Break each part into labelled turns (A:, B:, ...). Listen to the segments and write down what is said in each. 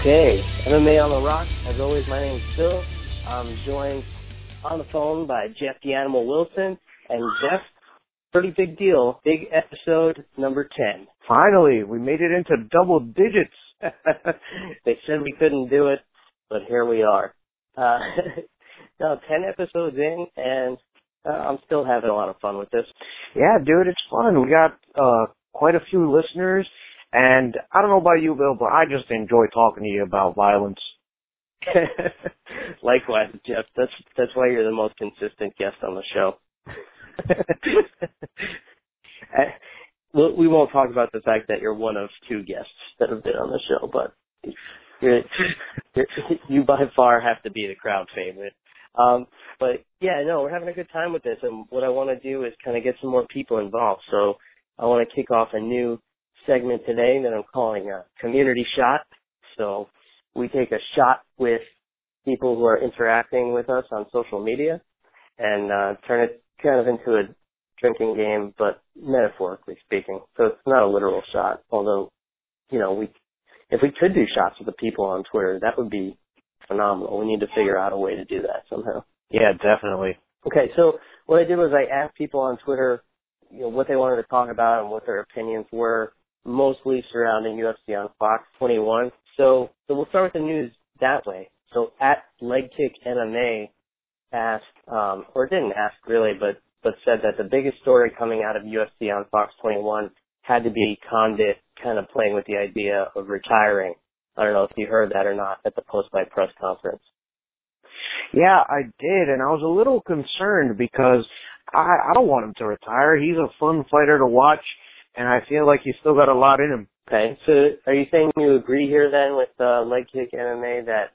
A: Okay, MMA on the Rock. As always, my name is Phil. I'm joined on the phone by Jeff the Animal Wilson. And Jeff, pretty big deal. Big episode number 10.
B: Finally, we made it into double digits.
A: they said we couldn't do it, but here we are. Uh, now, 10 episodes in, and uh, I'm still having a lot of fun with this.
B: Yeah, dude, it's fun. We got uh quite a few listeners and I don't know about you, Bill, but I just enjoy talking to you about violence.
A: Likewise, Jeff. That's that's why you're the most consistent guest on the show. we won't talk about the fact that you're one of two guests that have been on the show, but you're, you're, you by far have to be the crowd favorite. Um, but yeah, no, we're having a good time with this, and what I want to do is kind of get some more people involved. So I want to kick off a new segment today that I'm calling a community shot. So we take a shot with people who are interacting with us on social media and uh, turn it kind of into a drinking game, but metaphorically speaking. So it's not a literal shot, although, you know, we, if we could do shots with the people on Twitter, that would be phenomenal. We need to figure out a way to do that somehow.
B: Yeah, definitely.
A: Okay, so what I did was I asked people on Twitter, you know, what they wanted to talk about and what their opinions were mostly surrounding UFC on Fox 21. So, so we'll start with the news that way. So at Legkick MMA asked, um, or didn't ask really, but but said that the biggest story coming out of UFC on Fox 21 had to be Condit kind of playing with the idea of retiring. I don't know if you heard that or not at the post-fight press conference.
B: Yeah, I did, and I was a little concerned because I, I don't want him to retire. He's a fun fighter to watch and I feel like he's still got a lot in him.
A: Okay, so are you saying you agree here then with uh, Leg Kick MMA that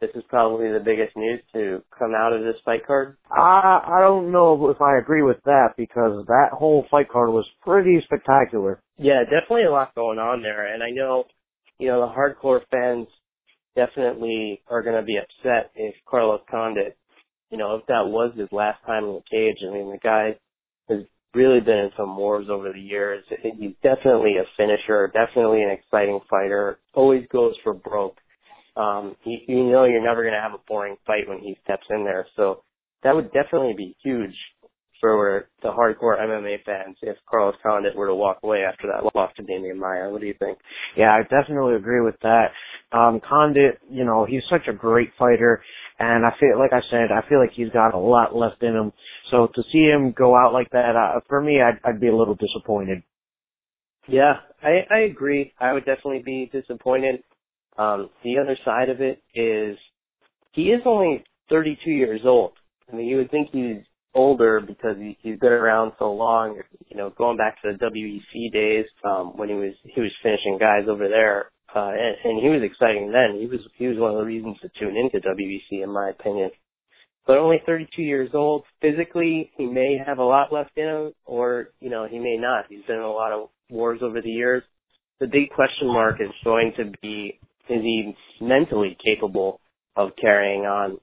A: this is probably the biggest news to come out of this fight card?
B: I I don't know if I agree with that because that whole fight card was pretty spectacular.
A: Yeah, definitely a lot going on there, and I know, you know, the hardcore fans definitely are going to be upset if Carlos Condit, you know, if that was his last time in the cage. I mean, the guy has really been in some wars over the years. He's definitely a finisher, definitely an exciting fighter, always goes for broke. Um, you, you know you're never going to have a boring fight when he steps in there. So that would definitely be huge for the hardcore MMA fans if Carlos Condit were to walk away after that loss to Demian Maia. What do you think?
B: Yeah, I definitely agree with that. Um, Condit, you know, he's such a great fighter, and I feel, like I said, I feel like he's got a lot left in him. So to see him go out like that, uh, for me, I'd, I'd be a little disappointed.
A: Yeah, I, I agree. I would definitely be disappointed. Um, the other side of it is he is only 32 years old. I mean, you would think he's older because he, he's been around so long. You know, going back to the WEC days um, when he was he was finishing guys over there, uh, and, and he was exciting then. He was he was one of the reasons to tune into WEC, in my opinion. But only 32 years old. Physically, he may have a lot left in him, or you know, he may not. He's been in a lot of wars over the years. The big question mark is going to be: Is he mentally capable of carrying on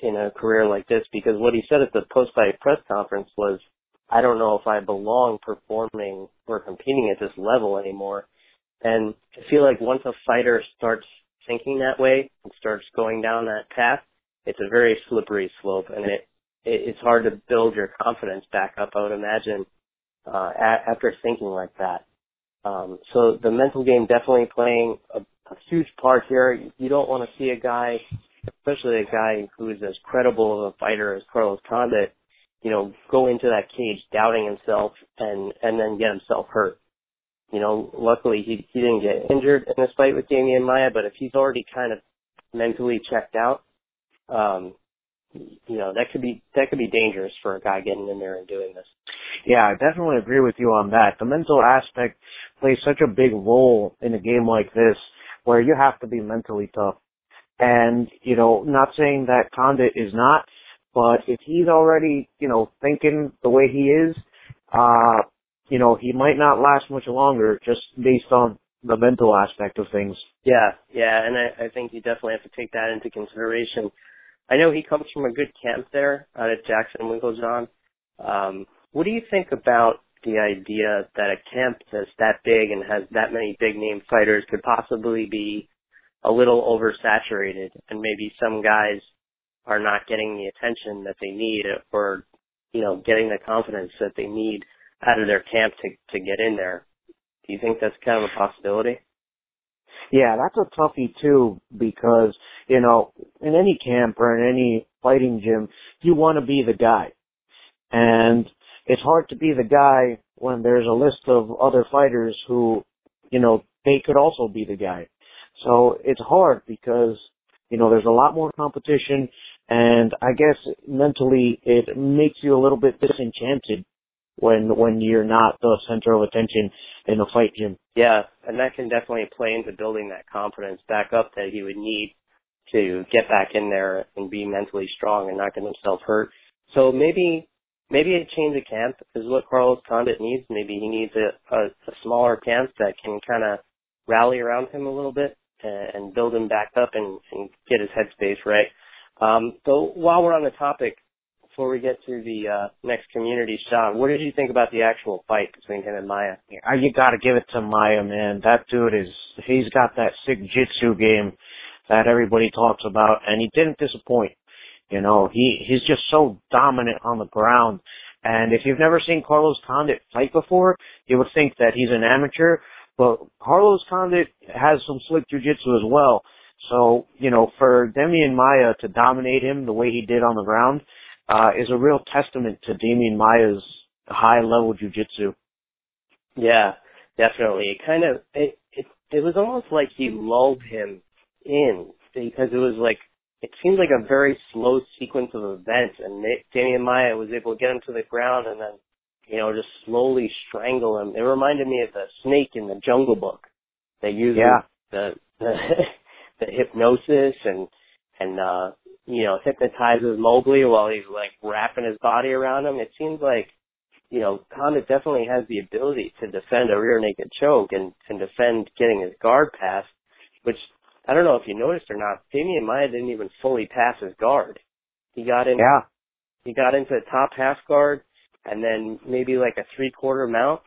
A: in a career like this because what he said at the post-fight press conference was, I don't know if I belong performing or competing at this level anymore. And I feel like once a fighter starts thinking that way and starts going down that path, it's a very slippery slope and it, it it's hard to build your confidence back up, I would imagine, uh, a- after thinking like that. Um, so the mental game definitely playing a, a huge part here. You don't want to see a guy especially a guy who is as credible of a fighter as Carlos Condit, you know, go into that cage doubting himself and and then get himself hurt. You know, luckily he he didn't get injured in this fight with Demian Maia, but if he's already kind of mentally checked out, um, you know that could be that could be dangerous for a guy getting in there and doing this.
B: Yeah, I definitely agree with you on that. The mental aspect plays such a big role in a game like this where you have to be mentally tough. And, you know, not saying that Condit is not, but if he's already, you know, thinking the way he is, uh, you know, he might not last much longer just based on the mental aspect of things.
A: Yeah, yeah, and I, I think you definitely have to take that into consideration. I know he comes from a good camp there out at Jackson Winkeljohn. Um, what do you think about the idea that a camp that's that big and has that many big name fighters could possibly be a little oversaturated and maybe some guys are not getting the attention that they need or, you know, getting the confidence that they need out of their camp to, to get in there. Do you think that's kind of a possibility?
B: Yeah, that's a toughie too because, you know, in any camp or in any fighting gym, you want to be the guy. And it's hard to be the guy when there's a list of other fighters who, you know, they could also be the guy. So it's hard because, you know, there's a lot more competition and I guess mentally it makes you a little bit disenchanted when when you're not the center of attention in a fight gym.
A: Yeah, and that can definitely play into building that confidence back up that he would need to get back in there and be mentally strong and not get himself hurt. So maybe maybe a change of camp is what Carlos Condit needs. Maybe he needs a, a, a smaller camp that can kind of rally around him a little bit and, and build him back up and, and get his headspace right. Um, so while we're on the topic, before we get to the uh, next community, shot, what did you think about the actual fight between him and Maia?
B: Uh, you got to give it to Maia, man. That dude is he's got that sick jitsu game that everybody talks about, and he didn't disappoint. You know, he he's just so dominant on the ground. And if you've never seen Carlos Condit fight before, you would think that he's an amateur, but Carlos Condit has some slick jujitsu as well. So, you know, for Demian Maia to dominate him the way he did on the ground, uh, is a real testament to Demian Maia's high level jujitsu.
A: Yeah, definitely. It kind of, it, it, it was almost like he lulled him in because it was like it seemed like a very slow sequence of events, and Demian Maia was able to get him to the ground and then, you know, just slowly strangle him. It reminded me of the snake in the Jungle Book. They used
B: yeah.
A: the the, the hypnosis and and uh you know hypnotizes Mowgli while he's like wrapping his body around him. It seems like you know Condit definitely has the ability to defend a rear naked choke and and defend getting his guard passed, which I don't know if you noticed or not, Demian Maia didn't even fully pass his guard. He got in.
B: Yeah.
A: He got into the top half guard, and then maybe like a three quarter mount,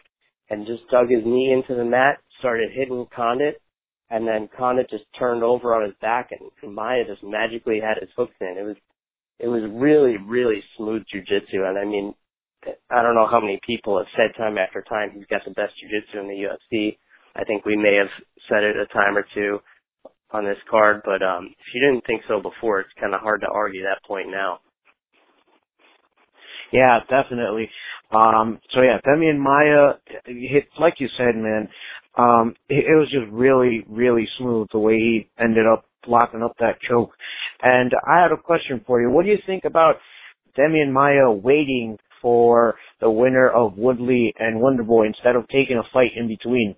A: and just dug his knee into the mat, started hitting Condit, and then Condit just turned over on his back, and, and Maia just magically had his hooks in. It was, it was really, really smooth jujitsu, and I mean, I don't know how many people have said time after time he's got the best jujitsu in the UFC. I think we may have said it a time or two on this card, but um, if you didn't think so before, it's kind of hard to argue that point now.
B: Yeah, definitely. Um, so yeah, Demian Maia, hit, like you said, man, um, it, it was just really, really smooth the way he ended up locking up that choke. And I had a question for you. What do you think about Demian Maia waiting for the winner of Woodley and Wonderboy instead of taking a fight in between?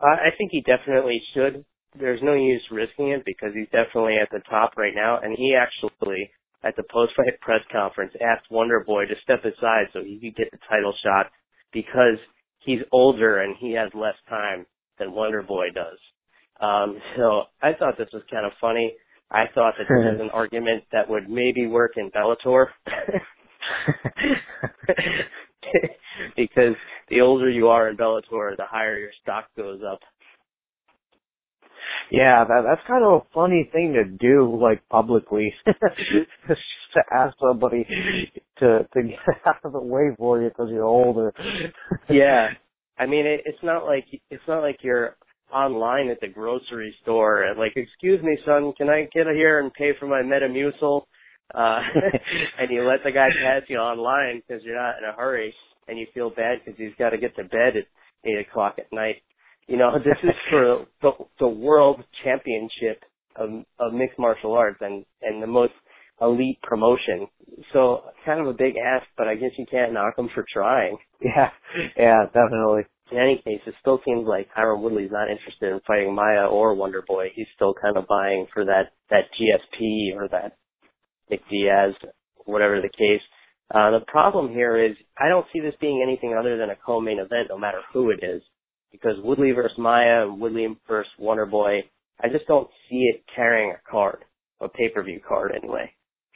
A: Uh, I think he definitely should there's no use risking it because he's definitely at the top right now. And he actually, at the post-fight press conference, asked Wonderboy to step aside so he could get the title shot because he's older and he has less time than Wonder Boy does. Um, so I thought this was kind of funny. I thought that this is an argument that would maybe work in Bellator. because the older you are in Bellator, the higher your stock goes up.
B: Yeah, that that's kind of a funny thing to do, like publicly, just to ask somebody to to get out of the way for you because you're older.
A: yeah, I mean, it, it's not like it's not like you're online at the grocery store and like, excuse me, son, can I get here and pay for my Metamucil? Uh, and you let the guy pass you online because you're not in a hurry, and you feel bad because he's got to get to bed at eight o'clock at night. You know, this is for the, the world championship of, of mixed martial arts and, and the most elite promotion. So kind of a big ask, but I guess you can't knock them for trying.
B: Yeah, yeah, definitely.
A: In any case, it still seems like Tyron Woodley's not interested in fighting Maia or Wonder Boy. He's still kind of buying for that that GSP or that Nick Diaz, whatever the case. Uh, the problem here is I don't see this being anything other than a co-main event, no matter who it is, because Woodley versus Maia and Woodley versus Wonder Boy, I just don't see it carrying a card, a pay-per-view card anyway.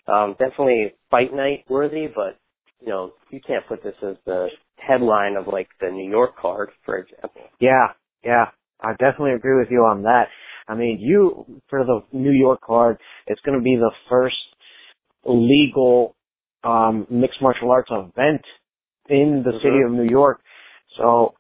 A: Um, definitely fight night worthy, but you know you can't put this as the headline of like the New York card, for example.
B: Yeah, yeah, I definitely agree with you on that. I mean, you for the New York card, it's going to be the first legal um, mixed martial arts event in the mm-hmm. city of New York. So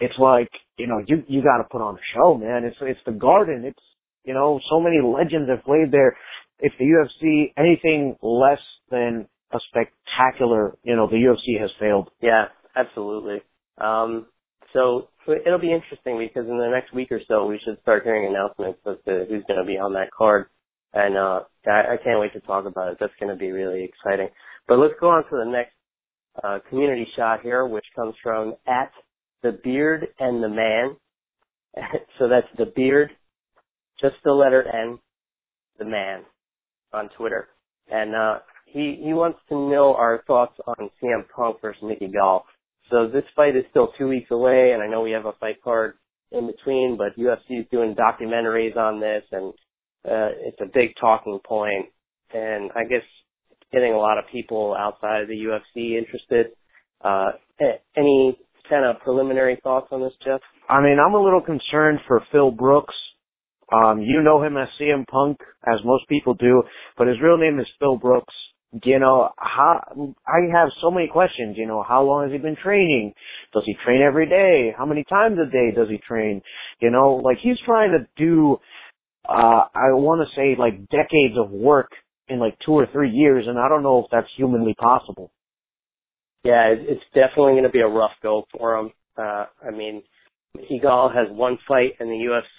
B: it's like, you know, you, you gotta put on a show, man. It's, it's the garden. It's, you know, so many legends have played there. If the UFC anything less than a spectacular, you know, the UFC has failed.
A: Yeah, absolutely. Um, so it'll be interesting because in the next week or so we should start hearing announcements as to who's going to be on that card, and uh, I, I can't wait to talk about it. That's going to be really exciting. But let's go on to the next uh, community shot here, which comes from at the beard and the man. so that's the beard, just the letter N, the man on Twitter. And uh, he he wants to know our thoughts on CM Punk versus Mickey Gall. So this fight is still two weeks away, and I know we have a fight card in between, but UFC is doing documentaries on this, and uh, it's a big talking point. And I guess getting a lot of people outside of the UFC interested. Uh, any kind of preliminary thoughts on this, Jeff?
B: I mean, I'm a little concerned for Phil Brooks. Um, you know him as CM Punk, as most people do, but his real name is Phil Brooks. You know, how, I have so many questions, you know, how long has he been training? Does he train every day? How many times a day does he train? You know, like he's trying to do, uh, I want to say like decades of work in like two or three years, and I don't know if that's humanly possible.
A: Yeah, it's definitely going to be a rough go for him. Uh, I mean, Gall has one fight in the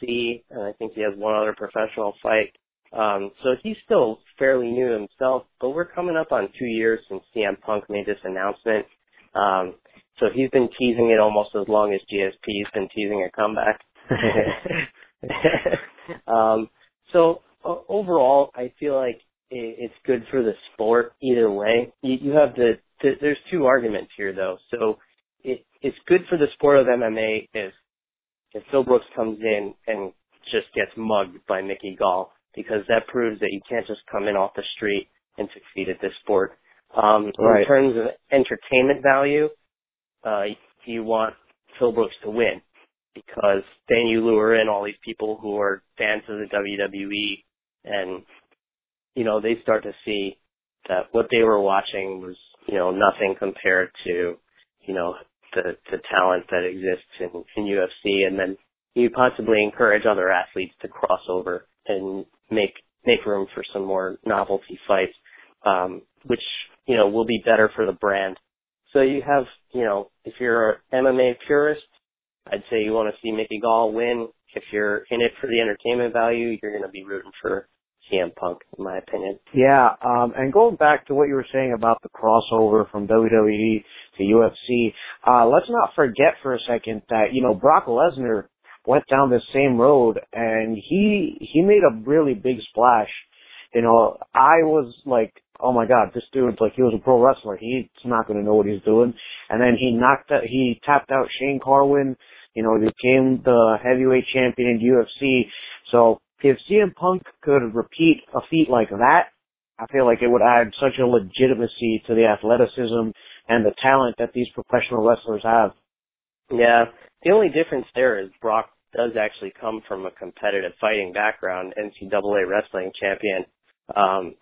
A: UFC, and I think he has one other professional fight. Um, so he's still fairly new himself, but we're coming up on two years since CM Punk made this announcement. Um, so he's been teasing it almost as long as GSP's been teasing a comeback. um, so uh, overall, I feel like it's good for the sport either way. You, you have the, the there's two arguments here though. So it, it's good for the sport of MMA if if Phil Brooks comes in and just gets mugged by Mickey Gall because that proves that you can't just come in off the street and succeed at this sport. Um, right. In terms of entertainment value, uh, you want Phil Brooks to win because then you lure in all these people who are fans of the WWE and you know, they start to see that what they were watching was, you know, nothing compared to, you know, the the talent that exists in, in UFC and then you possibly encourage other athletes to cross over and make make room for some more novelty fights, um, which, you know, will be better for the brand. So you have, you know, if you're an MMA purist, I'd say you want to see Mickey Gall win. If you're in it for the entertainment value, you're going to be rooting for CM Punk, in my opinion.
B: Yeah, um, and going back to what you were saying about the crossover from WWE to UFC, uh, let's not forget for a second that you know Brock Lesnar went down the same road and he he made a really big splash. You know, I was like, oh my god, this dude like he was a pro wrestler. He's not going to know what he's doing. And then he knocked out, he tapped out Shane Carwin. You know, he became the heavyweight champion in UFC. So if CM Punk could repeat a feat like that, I feel like it would add such a legitimacy to the athleticism and the talent that these professional wrestlers have.
A: Yeah. The only difference there is Brock does actually come from a competitive fighting background, NCAA wrestling champion. Um,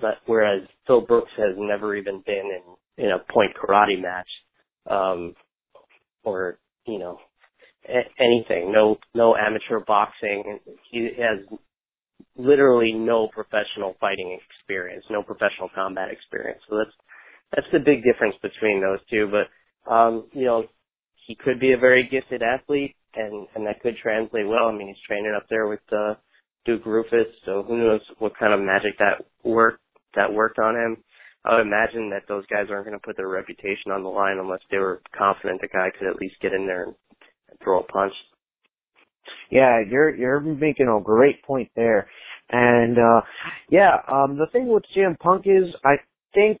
A: but whereas Phil Brooks has never even been in, in a point karate match, um, or, you know, anything, no no amateur boxing. He has literally no professional fighting experience, no professional combat experience. So that's that's the big difference between those two. But um, you know, he could be a very gifted athlete, and and that could translate well. I mean, he's training up there with uh, Duke Roufus, so who knows what kind of magic that worked that worked on him. I would imagine that those guys aren't going to put their reputation on the line unless they were confident the guy could at least get in there and throw a punch.
B: Yeah, you're you're making a great point there. And uh yeah, um the thing with CM Punk is I think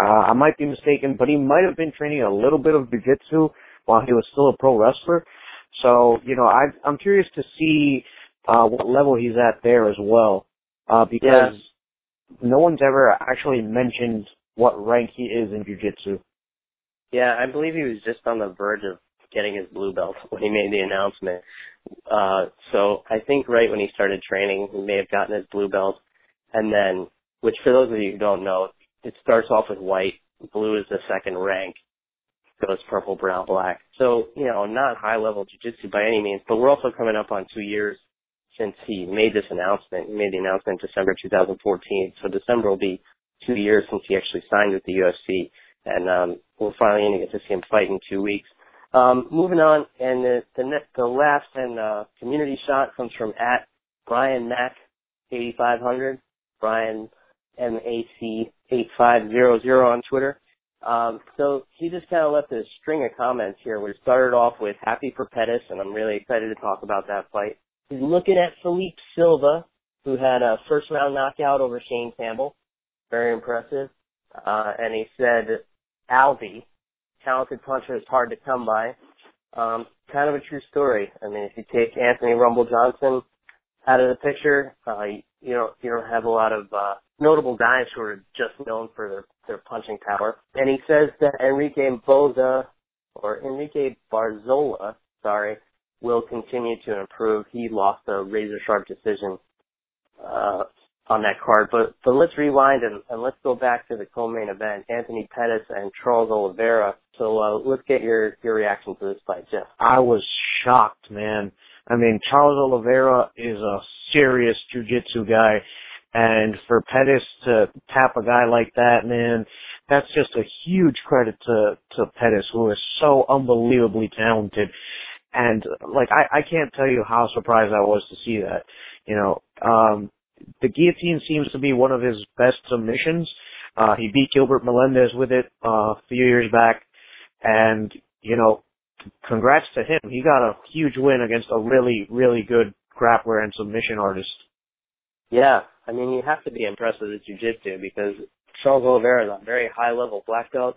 B: uh I might be mistaken, but he might have been training a little bit of jiu-jitsu while he was still a pro wrestler. So, you know, I I'm curious to see uh what level he's at there as well. Uh because yeah. no one's ever actually mentioned what rank he is in jiu-jitsu.
A: Yeah, I believe he was just on the verge of getting his blue belt when he made the announcement. Uh, so I think right when he started training, he may have gotten his blue belt, and then, which for those of you who don't know, it starts off with white, blue is the second rank, goes purple, brown, black. So you know, not high level jiu-jitsu by any means, but we're also coming up on two years since he made this announcement. He made the announcement in December 2014, so December will be two years since he actually signed with the UFC, and um, we're finally going to get to see him fight in two weeks. Um, moving on, and the the, net, the last and uh, community shot comes from at Brian Mac, 8500, Brian M A C 8500 on Twitter. Um, so he just kind of left a string of comments here. We started off with happy for Pettis, and I'm really excited to talk about that fight. He's looking at Felipe Silva, who had a first round knockout over Shane Campbell. Very impressive. Uh, and he said, Alby, talented puncher is hard to come by. Um, kind of a true story. I mean, if you take Anthony Rumble Johnson out of the picture, uh, you don't you don't have a lot of uh, notable guys who are just known for their their punching power. And he says that Enrique Boza or Enrique Barzola, sorry, will continue to improve. He lost a razor sharp decision uh, on that card. But but let's rewind and, and let's go back to the co-main event: Anthony Pettis and Charles Oliveira. So uh, let's get your your reaction to this fight, Jeff.
B: I was shocked, man. I mean, Charles Oliveira is a serious jiu-jitsu guy, and for Pettis to tap a guy like that, man, that's just a huge credit to to Pettis, who is so unbelievably talented. And like I, I can't tell you how surprised I was to see that. You know, um, the guillotine seems to be one of his best submissions. Uh, he beat Gilbert Melendez with it uh, a few years back, and you know, congrats to him. He got a huge win against a really, really good grappler and submission artist.
A: Yeah, I mean, you have to be impressed with his jiu-jitsu because Charles Oliveira is a very high-level black belt.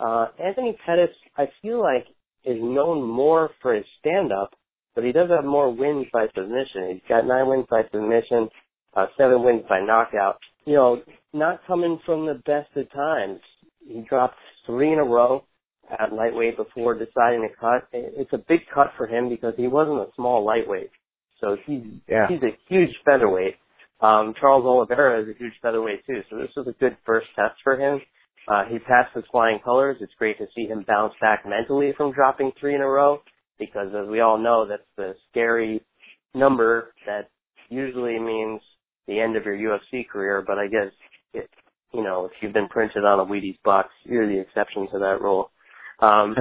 A: Uh, Anthony Pettis, I feel like, is known more for his stand-up, but he does have more wins by submission. He's got nine wins by submission uh, seven wins by knockout. You know, not coming from the best of times. He dropped three in a row at lightweight before deciding to cut. It's a big cut for him because he wasn't a small lightweight. So he's yeah. he's a huge featherweight. Um, Charles Oliveira is a huge featherweight too. So this was a good first test for him. Uh, he passed his flying colors. It's great to see him bounce back mentally from dropping three in a row because as we all know, that's the scary number that usually means the end of your UFC career, but I guess it, you know, if you've been printed on a Wheaties box, you're the exception to that rule. Um,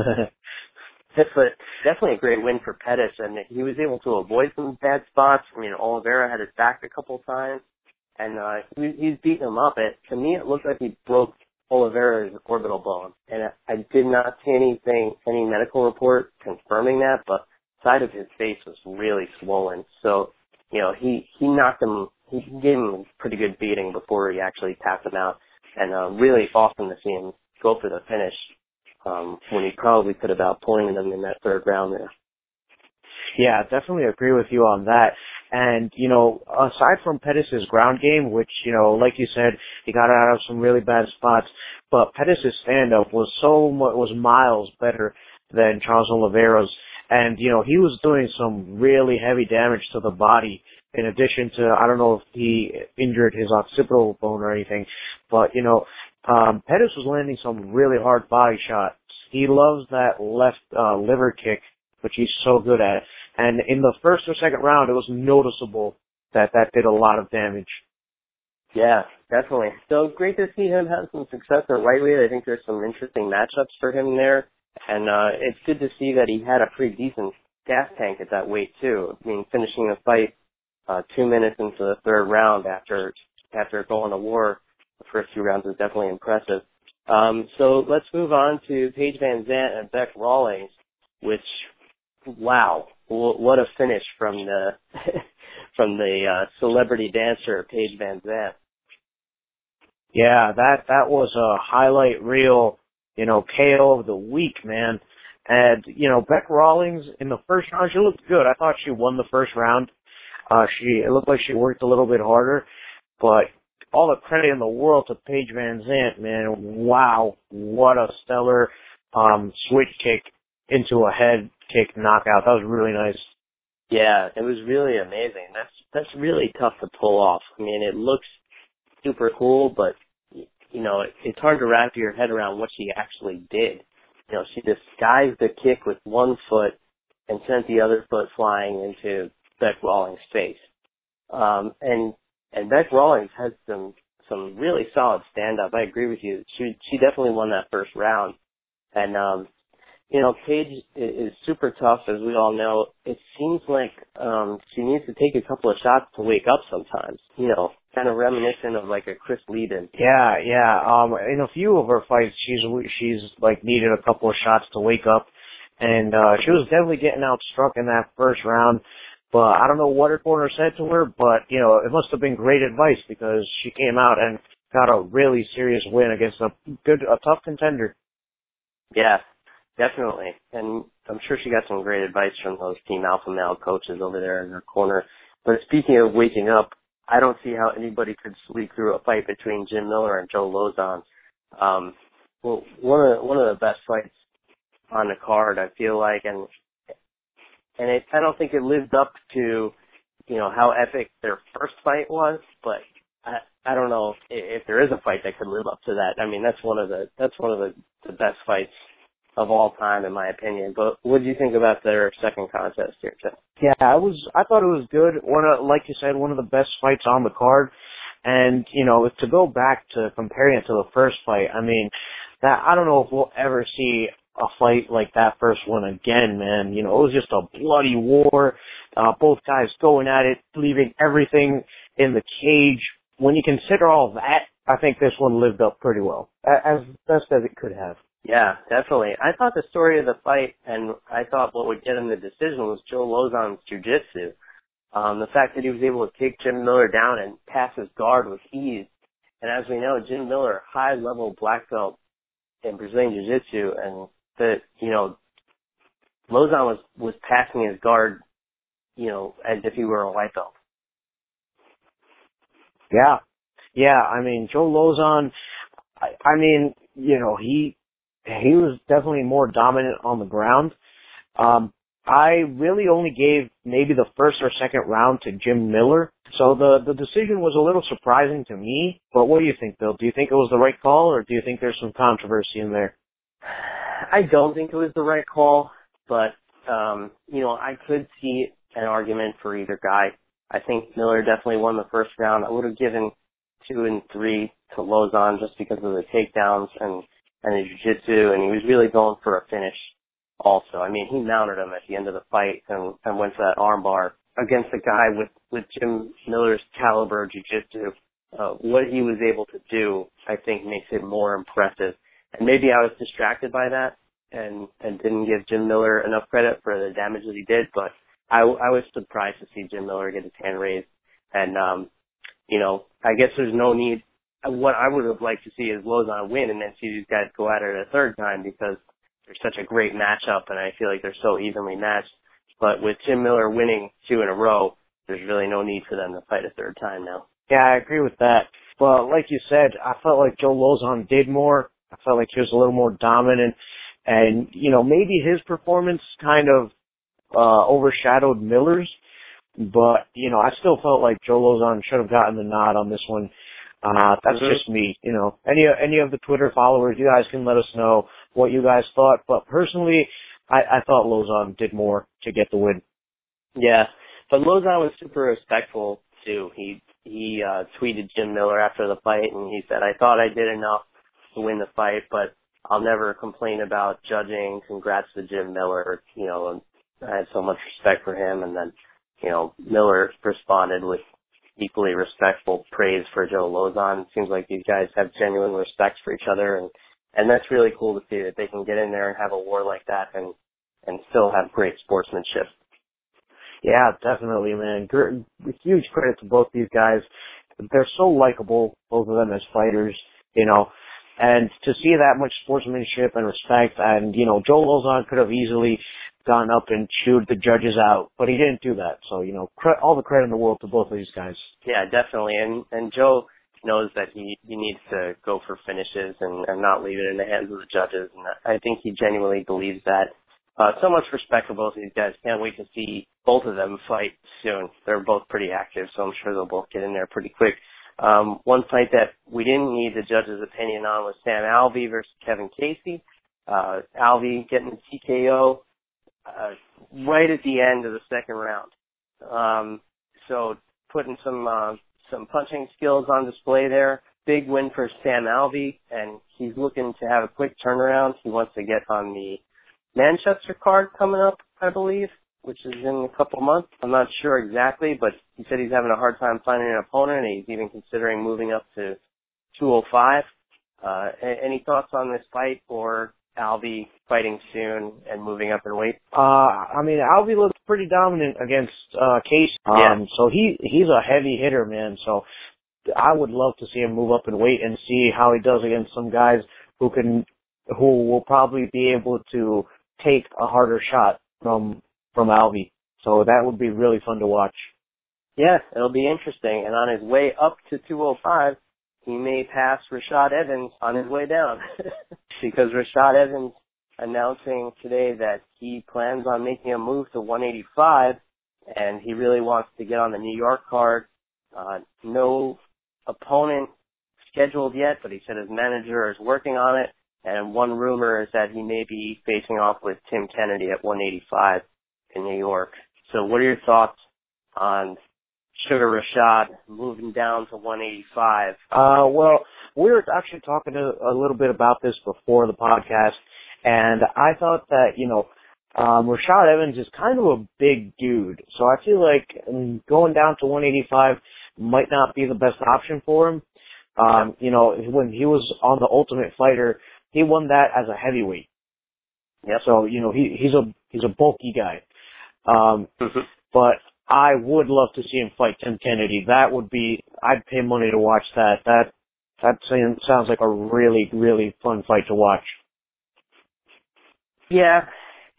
A: but definitely a great win for Pettis, and he was able to avoid some bad spots. I mean, Oliveira had his back a couple times, and uh, he, he's beating him up. It to me, it looked like he broke Oliveira's orbital bone, and I, I did not see anything, any medical report confirming that, but side of his face was really swollen. So, you know, he he knocked him he gave him a pretty good beating before he actually tapped him out, and uh, really awesome to see him go for the finish um, when he probably could have outpointed him in that third round there.
B: Yeah, definitely agree with you on that. And, you know, aside from Pettis' ground game, which, you know, like you said, he got out of some really bad spots, but Pettis' stand-up was so, was miles better than Charles Oliveira's. And, you know, he was doing some really heavy damage to the body in addition to, I don't know if he injured his occipital bone or anything, but you know, um, Pettis was landing some really hard body shots. He loves that left uh, liver kick, which he's so good at. And in the first or second round, it was noticeable that that did a lot of damage.
A: Yeah, definitely. So great to see him have some success at lightweight. I think there's some interesting matchups for him there. And uh it's good to see that he had a pretty decent gas tank at that weight too. I mean, finishing the fight uh, two minutes into the third round after after going to war. The first two rounds was definitely impressive. Um, so let's move on to Paige Van Zant and Bec Rawlings, which, wow, what a finish from the from the uh, celebrity dancer Paige Van Zant.
B: Yeah, that that was a highlight reel, you know, KO of the week, man. And you know, Bec Rawlings in the first round, she looked good. I thought she won the first round. Uh, she it looked like she worked a little bit harder, but all the credit in the world to Paige Van Zant, man. Wow, what a stellar um switch kick into a head kick knockout. That was really nice.
A: Yeah, it was really amazing. That's that's really tough to pull off. I mean, it looks super cool, but you know, it, it's hard to wrap your head around what she actually did. You know, she disguised the kick with one foot and sent the other foot flying into Bec Rawlings' face. Um, and and Bec Rawlings has some some really solid stand up. I agree with you. She she definitely won that first round. And um you know, Paige is super tough as we all know. It seems like um she needs to take a couple of shots to wake up sometimes. You know, kind of reminiscent of like a Chris Leben.
B: Yeah, yeah. Um in a few of her fights she's she's like needed a couple of shots to wake up and uh she was definitely getting outstruck in that first round. But I don't know what her corner said to her, but you know, it must have been great advice because she came out and got a really serious win against a good, a tough contender.
A: Yeah, definitely. And I'm sure she got some great advice from those team alpha male coaches over there in her corner. But speaking of waking up, I don't see how anybody could sleep through a fight between Jim Miller and Joe Lauzon. Um, well, one of the, one of the best fights on the card, I feel like, and and it, I don't think it lived up to, you know, how epic their first fight was, but I, I don't know if, if there is a fight that could live up to that. I mean, that's one of the, that's one of the, the best fights of all time, in my opinion. But what do you think about their second contest here, Tim?
B: Yeah, I was, I thought it was good. One of, like you said, one of the best fights on the card. And, you know, to go back to comparing it to the first fight, I mean, that, I don't know if we'll ever see a fight like that first one again, man. You know, it was just a bloody war. Uh, both guys going at it, leaving everything in the cage. When you consider all that, I think this one lived up pretty well, as best as it could have.
A: Yeah, definitely. I thought the story of the fight, and I thought what would get him the decision was Joe Lauzon's jujitsu. Um, the fact that he was able to take Jim Miller down and pass his guard with ease. And as we know, Jim Miller, high level black belt in Brazilian Jiu-Jitsu, and that you know Lauzon was was passing his guard, you know, as if he were a white belt.
B: Yeah, yeah. I mean, Joe Lauzon. I, I mean, you know, he he was definitely more dominant on the ground. Um, I really only gave maybe the first or second round to Jim Miller. So the the decision was a little surprising to me. But what do you think, Bill? Do you think it was the right call, or do you think there's some controversy in there?
A: I don't think it was the right call, but um, you know, I could see an argument for either guy. I think Miller definitely won the first round. I would have given two and three to Lauzon just because of the takedowns and and the jiu-jitsu, and he was really going for a finish. Also, I mean, he mounted him at the end of the fight and, and went for that armbar against a guy with with Jim Miller's caliber of jiu-jitsu. Uh, what he was able to do, I think, makes it more impressive and maybe I was distracted by that and and didn't give Jim Miller enough credit for the damage that he did. But I, I was surprised to see Jim Miller get his hand raised, and um, you know, I guess there's no need. What I would have liked to see is Lauzon win, and then see these guys go at it a third time because they're such a great matchup, and I feel like they're so evenly matched. But with Jim Miller winning two in a row, there's really no need for them to fight a third time now.
B: Yeah, I agree with that. But like you said, I felt like Joe Lauzon did more. I felt like he was a little more dominant, and you know maybe his performance kind of uh, overshadowed Miller's, but you know I still felt like Joe Lauzon should have gotten the nod on this one. Uh, that's mm-hmm. just me, you know. Any any of the Twitter followers, you guys can let us know what you guys thought. But personally, I, I thought Lauzon did more to get the win.
A: Yeah, but Lauzon was super respectful too. He he uh, tweeted Jim Miller after the fight, and he said, "I thought I did enough to win the fight, but I'll never complain about judging. Congrats to Jim Miller. You know, I had so much respect for him. And then you know, Miller responded with equally respectful praise for Joe Lauzon. It seems like these guys have genuine respect for each other and and that's really cool to see that they can get in there and have a war like that and and still have great sportsmanship.
B: Yeah, definitely, man. Huge credit to both these guys. They're so likable, both of them as fighters, you know. And to see that much sportsmanship and respect, and you know, Joe Lauzon could have easily gone up and chewed the judges out, but he didn't do that. So you know, cre- all the credit in the world to both of these guys.
A: Yeah, definitely. And and Joe knows that he he needs to go for finishes and, and not leave it in the hands of the judges. And I think he genuinely believes that. Uh, so much respect for both of these guys. Can't wait to see both of them fight soon. They're both pretty active, so I'm sure they'll both get in there pretty quick. Um, one fight that we didn't need the judge's opinion on was Sam Alvey versus Kevin Casey. Uh, Alvey getting the TKO uh, right at the end of the second round. Um, so putting some uh, some punching skills on display there. Big win for Sam Alvey, and he's looking to have a quick turnaround. He wants to get on the Manchester card coming up, I believe, which is in a couple months. I'm not sure exactly, but he said he's having a hard time finding an opponent, and he's even considering moving up to 205. Uh, any thoughts on this fight, or Alvey fighting soon and moving up in weight?
B: Uh, I mean, Alvey looks pretty dominant against uh Case. Um,
A: yeah.
B: so he he's a heavy hitter, man. So I would love to see him move up in weight and see how he does against some guys who can who will probably be able to take a harder shot from from Alvey. So that would be really fun to watch.
A: Yeah, it'll be interesting. And on his way up to 205, he may pass Rashad Evans on his way down because Rashad Evans announcing today that he plans on making a move to 185 and he really wants to get on the New York card. Uh, no opponent scheduled yet, but he said his manager is working on it. And one rumor is that he may be facing off with Tim Kennedy at 185 in New York. So what are your thoughts on Sugar Rashad moving down to 185?
B: Uh, well, we were actually talking a, a little bit about this before the podcast, and I thought that, you know, um, Rashad Evans is kind of a big dude, so I feel like um, going down to 185 might not be the best option for him. Um, you know, when he was on the Ultimate Fighter, he won that as a heavyweight.
A: Yep.
B: So you know he he's a he's a bulky guy. Um,
A: Mhm.
B: but I would love to see him fight Tim Kennedy. That would be I'd pay money to watch that. That that sounds sounds like a really really fun fight to watch.
A: Yeah,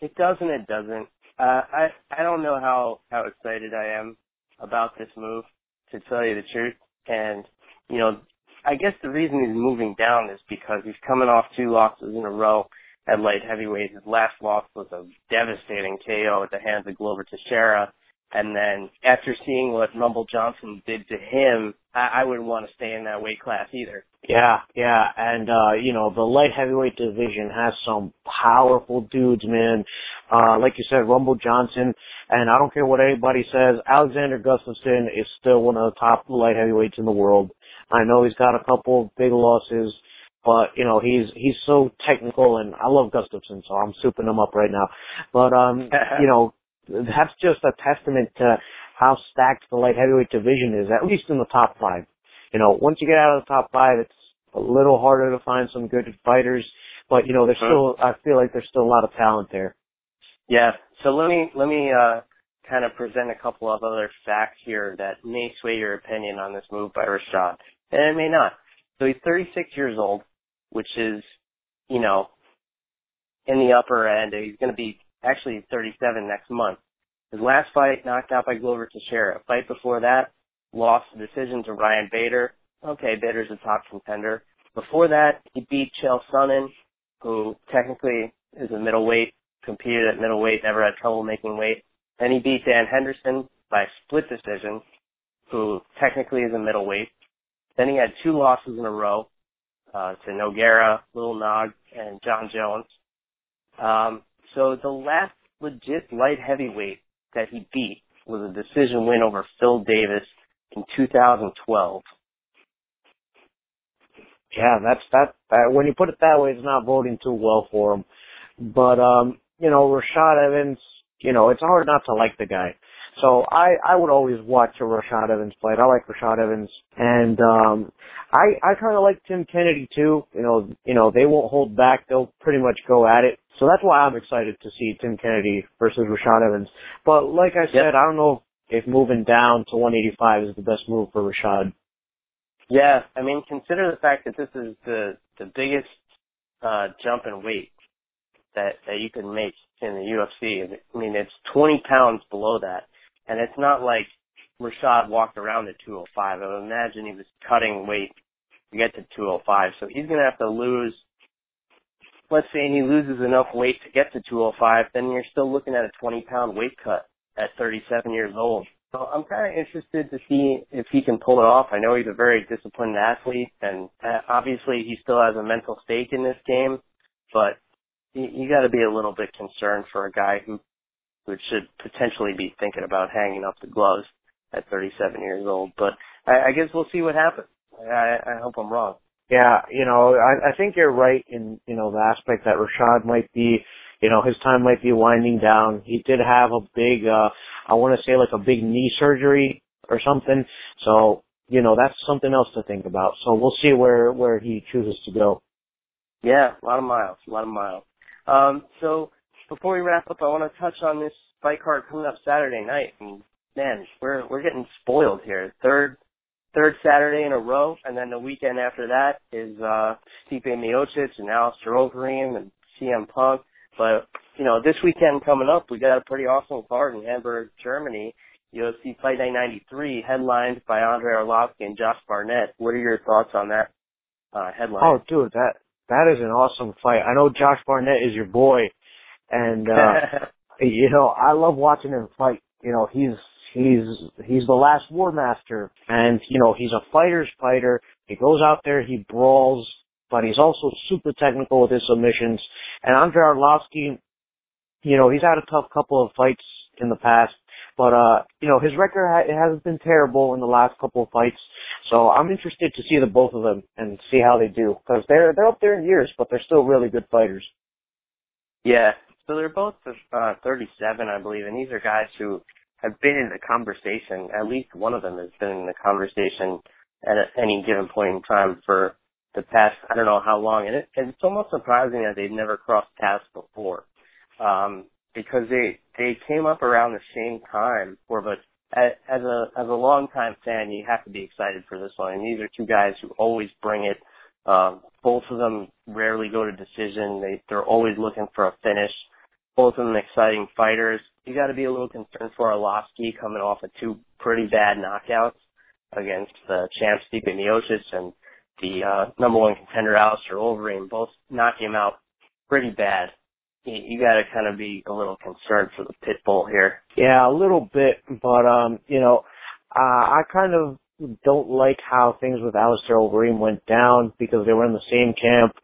A: it does and it doesn't. Uh, I I don't know how how excited I am about this move, to tell you the truth. And you know, I guess the reason he's moving down is because he's coming off two losses in a row at light heavyweight. His last loss was a devastating KO at the hands of Glover Teixeira. And then after seeing what Rumble Johnson did to him, I, I wouldn't want to stay in that weight class either.
B: Yeah, yeah, and uh, you know, the light heavyweight division has some powerful dudes, man. Uh, like you said, Rumble Johnson, and I don't care what anybody says, Alexander Gustafsson is still one of the top light heavyweights in the world. I know he's got a couple of big losses, but you know, he's he's so technical and I love Gustafsson, so I'm souping him up right now. But um, you know, that's just a testament to how stacked the light heavyweight division is, at least in the top five you know, once you get out of the top five, it's a little harder to find some good fighters. But you know, there's still I feel like there's still a lot of talent there.
A: Yeah. So let me let me uh kind of present a couple of other facts here that may sway your opinion on this move by Rashad, and it may not. So he's 36 years old, which is, you know, in the upper end. He's going to be actually 37 next month. His last fight knocked out by Glover Teixeira. Fight before that, lost the decision to Ryan Bader. Okay, Bader's a top contender. Before that, he beat Chael Sonnen, who technically is a middleweight, competed at middleweight, never had trouble making weight. Then he beat Dan Henderson by split decision, who technically is a middleweight. Then he had two losses in a row uh, to Nogueira, Lil Nog, and Jon Jones. Um, so the last legit light heavyweight that he beat was a decision win over Phil Davis in 2012.
B: Yeah, that's that, that. When you put it that way, it's not voting too well for him. But um, you know, Rashad Evans, you know, it's hard not to like the guy. So I I would always watch a Rashad Evans fight. I like Rashad Evans, and um, I I kind of like Tim Kennedy too. You know you know they won't hold back. They'll pretty much go at it. So that's why I'm excited to see Tim Kennedy versus Rashad Evans. But like I said,
A: Yep.
B: I don't know if moving down to 185 is the best move for Rashad.
A: Yeah, I mean, consider the fact that this is the the biggest uh, jump in weight that that you can make in the UFC. I mean, it's 20 pounds below that, and it's not like Rashad walked around at 205. I would imagine he was cutting weight to get to 205, so he's gonna have to lose. Let's say he loses enough weight to get to 205, then you're still looking at a 20 pound weight cut at 37 years old. So I'm kind of interested to see if he can pull it off. I know he's a very disciplined athlete, and uh, obviously he still has a mental stake in this game. But you, you got to be a little bit concerned for a guy who who should potentially be thinking about hanging up the gloves at 37 years old. But I, I guess we'll see what happens. I, I hope I'm wrong.
B: Yeah, you know, I, I think you're right in, you know, the aspect that Rashad might be, you know, his time might be winding down. He did have a big, uh, I want to say like a big knee surgery or something. So, you know, that's something else to think about. So we'll see where, where he chooses to go.
A: Yeah, a lot of miles, a lot of miles. Um, so before we wrap up, I want to touch on this fight card coming up Saturday night. And man, we're we're getting spoiled here. Third third Saturday in a row, and then the weekend after that is uh Stipe Miocic and Alistair Overeem and CM Punk. But you know, this weekend coming up, we got a pretty awesome card in Hamburg, Germany. UFC Fight Night 93, headlined by Andrei Arlovsky and Josh Barnett. What are your thoughts on that uh, headline?
B: Oh, dude, that, that is an awesome fight. I know Josh Barnett is your boy and, uh, you know, I love watching him fight. You know, he's he's he's the last Warmaster, and you know he's a fighter's fighter. He goes out there, he brawls, but he's also super technical with his submissions. And Andrei Arlovsky, you know, he's had a tough couple of fights in the past, but uh, you know his record ha- hasn't been terrible in the last couple of fights. So I'm interested to see the both of them and see how they do because they're they're up there in years, but they're still really good fighters.
A: Yeah. So they're both uh, 37, I believe, and these are guys who have been in the conversation. At least one of them has been in the conversation at any given point in time for the past, I don't know how long. And, it, and it's almost surprising that they've never crossed paths before, um, because they they came up around the same time. But as a as a longtime fan, you have to be excited for this one. And these are two guys who always bring it. Um, both of them rarely go to decision. They they're always looking for a finish. Both of them exciting fighters. You got to be a little concerned for Arlovsky coming off of two pretty bad knockouts against the champ Stipe Miocic and the uh, number one contender Alistair Overeem. Both knocking him out pretty bad. You, you got to kind of be a little concerned for the pit bull here.
B: Yeah, a little bit, but um, you know, uh, I kind of don't like how things with Alistair Overeem went down because they were in the same camp,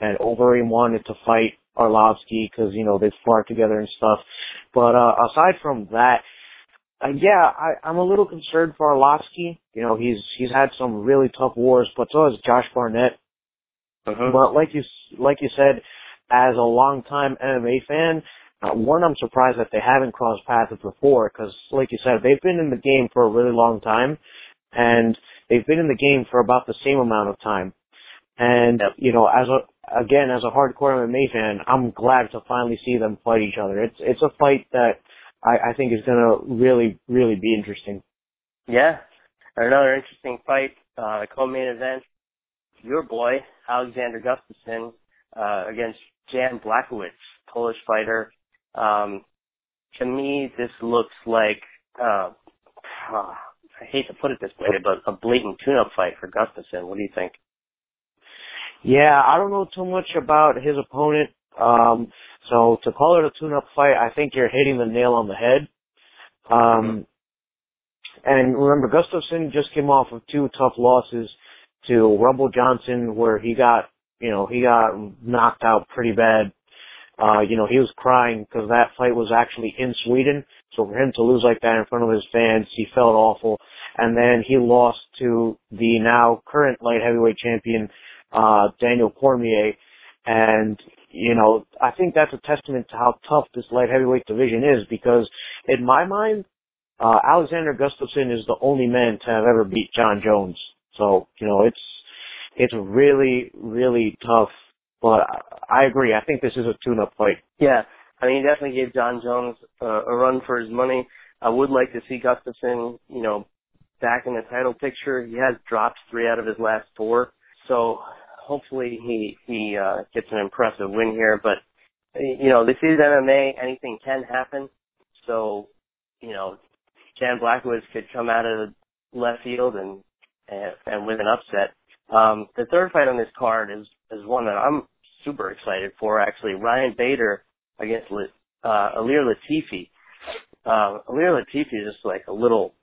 B: and Overeem wanted to fight Arlovsky because you know they fought together and stuff. But uh, aside from that, uh, yeah, I, I'm a little concerned for Arlovsky. You know, he's he's had some really tough wars, but so has Josh Barnett.
A: Mm-hmm.
B: But like you like you said, as a longtime MMA fan, uh, one I'm surprised that they haven't crossed paths before because, like you said, they've been in the game for a really long time, and they've been in the game for about the same amount of time. And you know, as a again as a hardcore MMA fan, I'm glad to finally see them fight each other. It's it's a fight that I, I think is going to really really be interesting.
A: Yeah. Another interesting fight, uh, co-main event. Your boy, Alexander Gustafsson, uh, against Jan Blachowicz, Polish fighter. Um, to me, this looks like, uh, I hate to put it this way, but a blatant tune-up fight for Gustafsson. What do you think?
B: Yeah, I don't know too much about his opponent. Um, so to call it a tune-up fight, I think you're hitting the nail on the head. Um, and remember, Gustafsson just came off of two tough losses to Rumble Johnson, where he got, you know, he got knocked out pretty bad. Uh, you know, he was crying because that fight was actually in Sweden. So for him to lose like that in front of his fans, he felt awful. And then he lost to the now current light heavyweight champion, uh, Daniel Cormier. And, you know, I think that's a testament to how tough this light heavyweight division is because in my mind, uh, Alexander Gustafsson is the only man to have ever beat Jon Jones. So, you know, it's, it's really, really tough. But I agree. I think this is a tune-up fight.
A: Yeah. I mean, he definitely gave Jon Jones uh, a run for his money. I would like to see Gustafsson, you know, back in the title picture. He has dropped three out of his last four. So hopefully he, he, uh, gets an impressive win here. But, you know, this is MMA. Anything can happen. So, you know, Jan Blachowicz could come out of left field and and, and with an upset. Um, the third fight on this card is is one that I'm super excited for. Actually, Ryan Bader against uh, Ilir Latifi. Uh, Ilir Latifi is just like a little.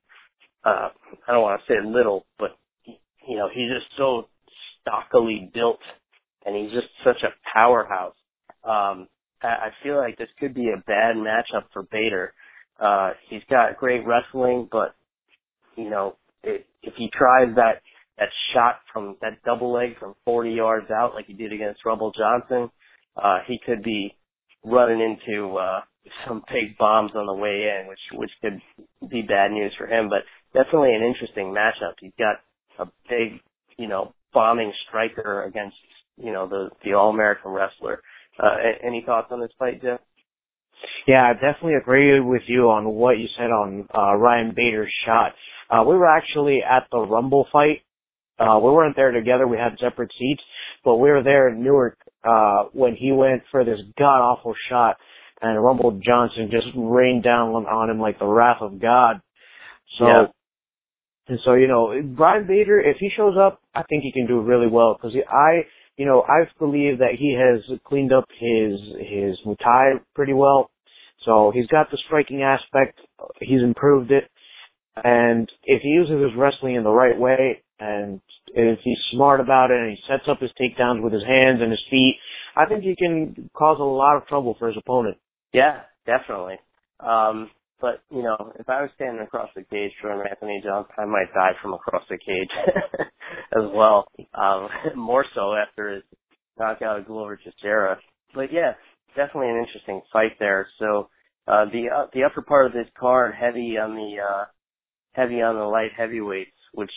A: Uh, I don't want to say little, but you know he's just so stockily built, and he's just such a powerhouse. Um, I, feel like this could be a bad matchup for Bader. Uh, he's got great wrestling, but you know, it, if he tries that that shot from that double leg from 40 yards out, like he did against Rumble Johnson, uh, he could be running into uh, some big bombs on the way in, which which could be bad news for him. But definitely an interesting matchup. He's got a big, you know, bombing striker against you know the the All American wrestler. Uh, any thoughts on this fight, Jeff?
B: Yeah, I definitely agree with you on what you said on uh, Ryan Bader's shot. Uh, we were actually at the Rumble fight. Uh, we weren't there together. We had separate seats, but we were there in Newark uh, when he went for this god awful shot, and Rumble Johnson just rained down on him like the wrath of God. So, yeah. And so you know, Ryan Bader, if he shows up, I think he can do really well because I you know, I believe that he has cleaned up his his Muay pretty well. So he's got the striking aspect. He's improved it. And if he uses his wrestling in the right way, and if he's smart about it, and he sets up his takedowns with his hands and his feet, I think he can cause a lot of trouble for his opponent.
A: Yeah, definitely. Um, but you know, if I was standing across the cage from Anthony Jones, I might die from across the cage as well. Um, more so after his knockout of Glover Teixeira. But yeah, definitely an interesting fight there. So uh, the uh, the upper part of this card, heavy on the uh, heavy on the light heavyweights, which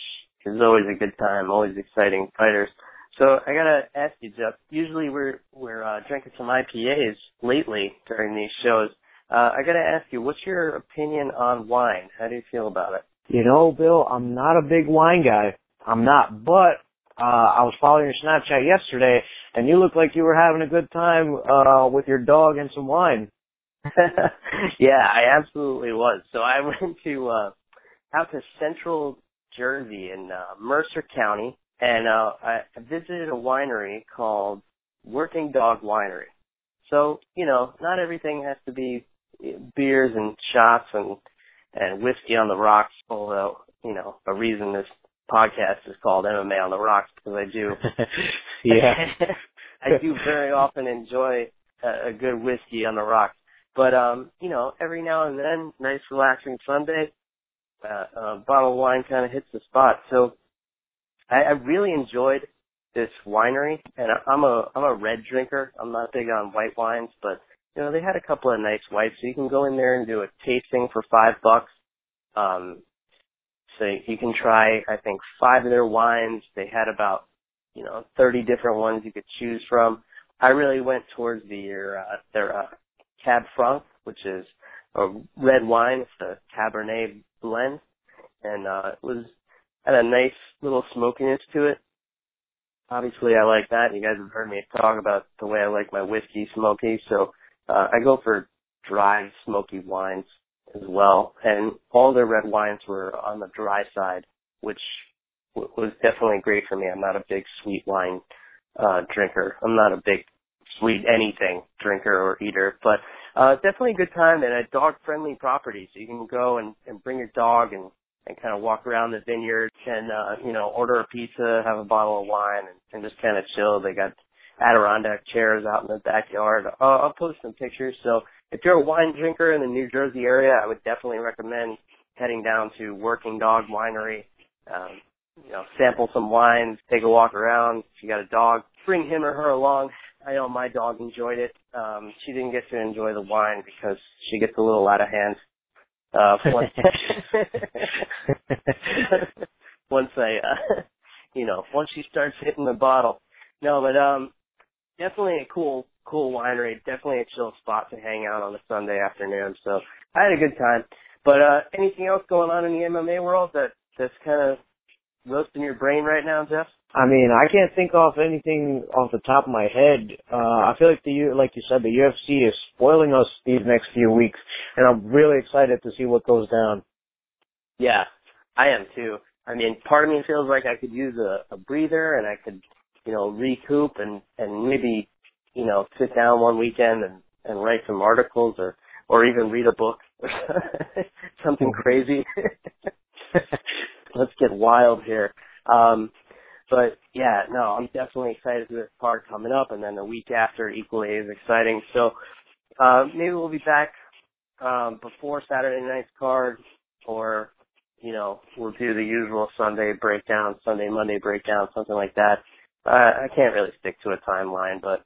A: is always a good time, always exciting fighters. So I gotta ask you, Jeff. Usually we're we're uh, drinking some IPAs lately during these shows. Uh, I gotta ask you, what's your opinion on wine? How do you feel about it?
B: You know, Bill, I'm not a big wine guy. I'm not, but uh, I was following your Snapchat yesterday, and you looked like you were having a good time uh, with your dog and some wine.
A: yeah, I absolutely was. So I went to uh, out to Central Jersey in uh, Mercer County, and uh, I visited a winery called Working Dog Winery. So you know, not everything has to be beers and shots and and whiskey on the rocks. Although you know a reason this podcast is called MMA on the rocks because I do.
B: yeah.
A: I do very often enjoy a, a good whiskey on the rocks. But um, you know, every now and then, nice relaxing Sunday, uh, a bottle of wine kind of hits the spot. So I, I really enjoyed this winery, and I, I'm a I'm a red drinker. I'm not big on white wines, but you know, they had a couple of nice whites, so you can go in there and do a tasting for five bucks. Um, so you can try, I think, five of their wines. They had about, you know, 30 different ones you could choose from. I really went towards the, uh, their, uh, Cab Franc, which is a red wine. It's a Cabernet blend. And, uh, it was, had a nice little smokiness to it. Obviously I like that. You guys have heard me talk about the way I like my whiskey smoky. So, uh, I go for dry, smoky wines as well. And all their red wines were on the dry side, which w- was definitely great for me. I'm not a big sweet wine, uh, drinker. I'm not a big sweet anything drinker or eater, but, uh, definitely a good time and a dog friendly property. So you can go and, and bring your dog and, and kind of walk around the vineyard and, uh, you know, order a pizza, have a bottle of wine and, and just kind of chill. They got Adirondack chairs out in the backyard. Uh, I'll post some pictures. So if you're a wine drinker in the New Jersey area, I would definitely recommend heading down to Working Dog Winery. Um, you know, sample some wines, take a walk around. If you got a dog, bring him or her along. I know my dog enjoyed it. Um, she didn't get to enjoy the wine because she gets a little out of hand. Uh, once, once I, uh, you know, once she starts hitting the bottle. No, but um, definitely a cool, cool winery. Definitely a chill spot to hang out on a Sunday afternoon. So I had a good time. But uh, anything else going on in the MMA world that that's kind of roasting your brain right now, Jeff?
B: I mean, I can't think of anything off the top of my head. Uh, I feel like the, like you said, the UFC is spoiling us these next few weeks, and I'm really excited to see what goes down.
A: Yeah, I am too. I mean, part of me feels like I could use a, a breather and I could, you know, recoup and, and maybe, you know, sit down one weekend and, and write some articles or, or even read a book or something crazy. Let's get wild here. Um, but yeah, no, I'm definitely excited for this card coming up, and then the week after equally is exciting. So uh, maybe we'll be back um, before Saturday night's card, or you know, we'll do the usual Sunday breakdown, Sunday Monday breakdown, something like that. Uh, I can't really stick to a timeline, but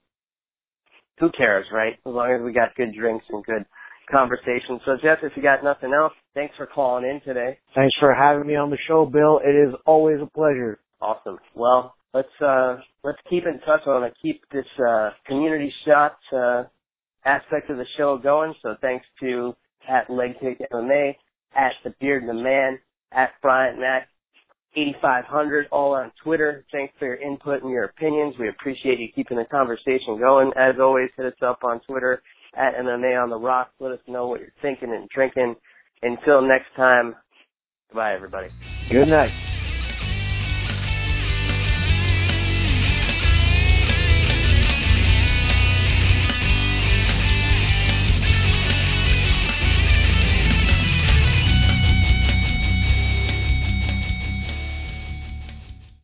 A: who cares, right? As long as we got good drinks and good conversation. So Jeff, if you got nothing else, thanks for calling in today.
B: Thanks for having me on the show, Bill. It is always a pleasure.
A: Awesome. Well, let's uh let's keep in touch. I want to keep this uh community shot uh aspect of the show going. So thanks to at Leg Kick MMA, at the Beard and the Man, at Bryant Mac, 8500, all on Twitter. Thanks for your input and your opinions. We appreciate you keeping the conversation going. As always, hit us up on Twitter at MMA on the Rock. Let us know what you're thinking and drinking. Until next time, goodbye, everybody.
B: Good night.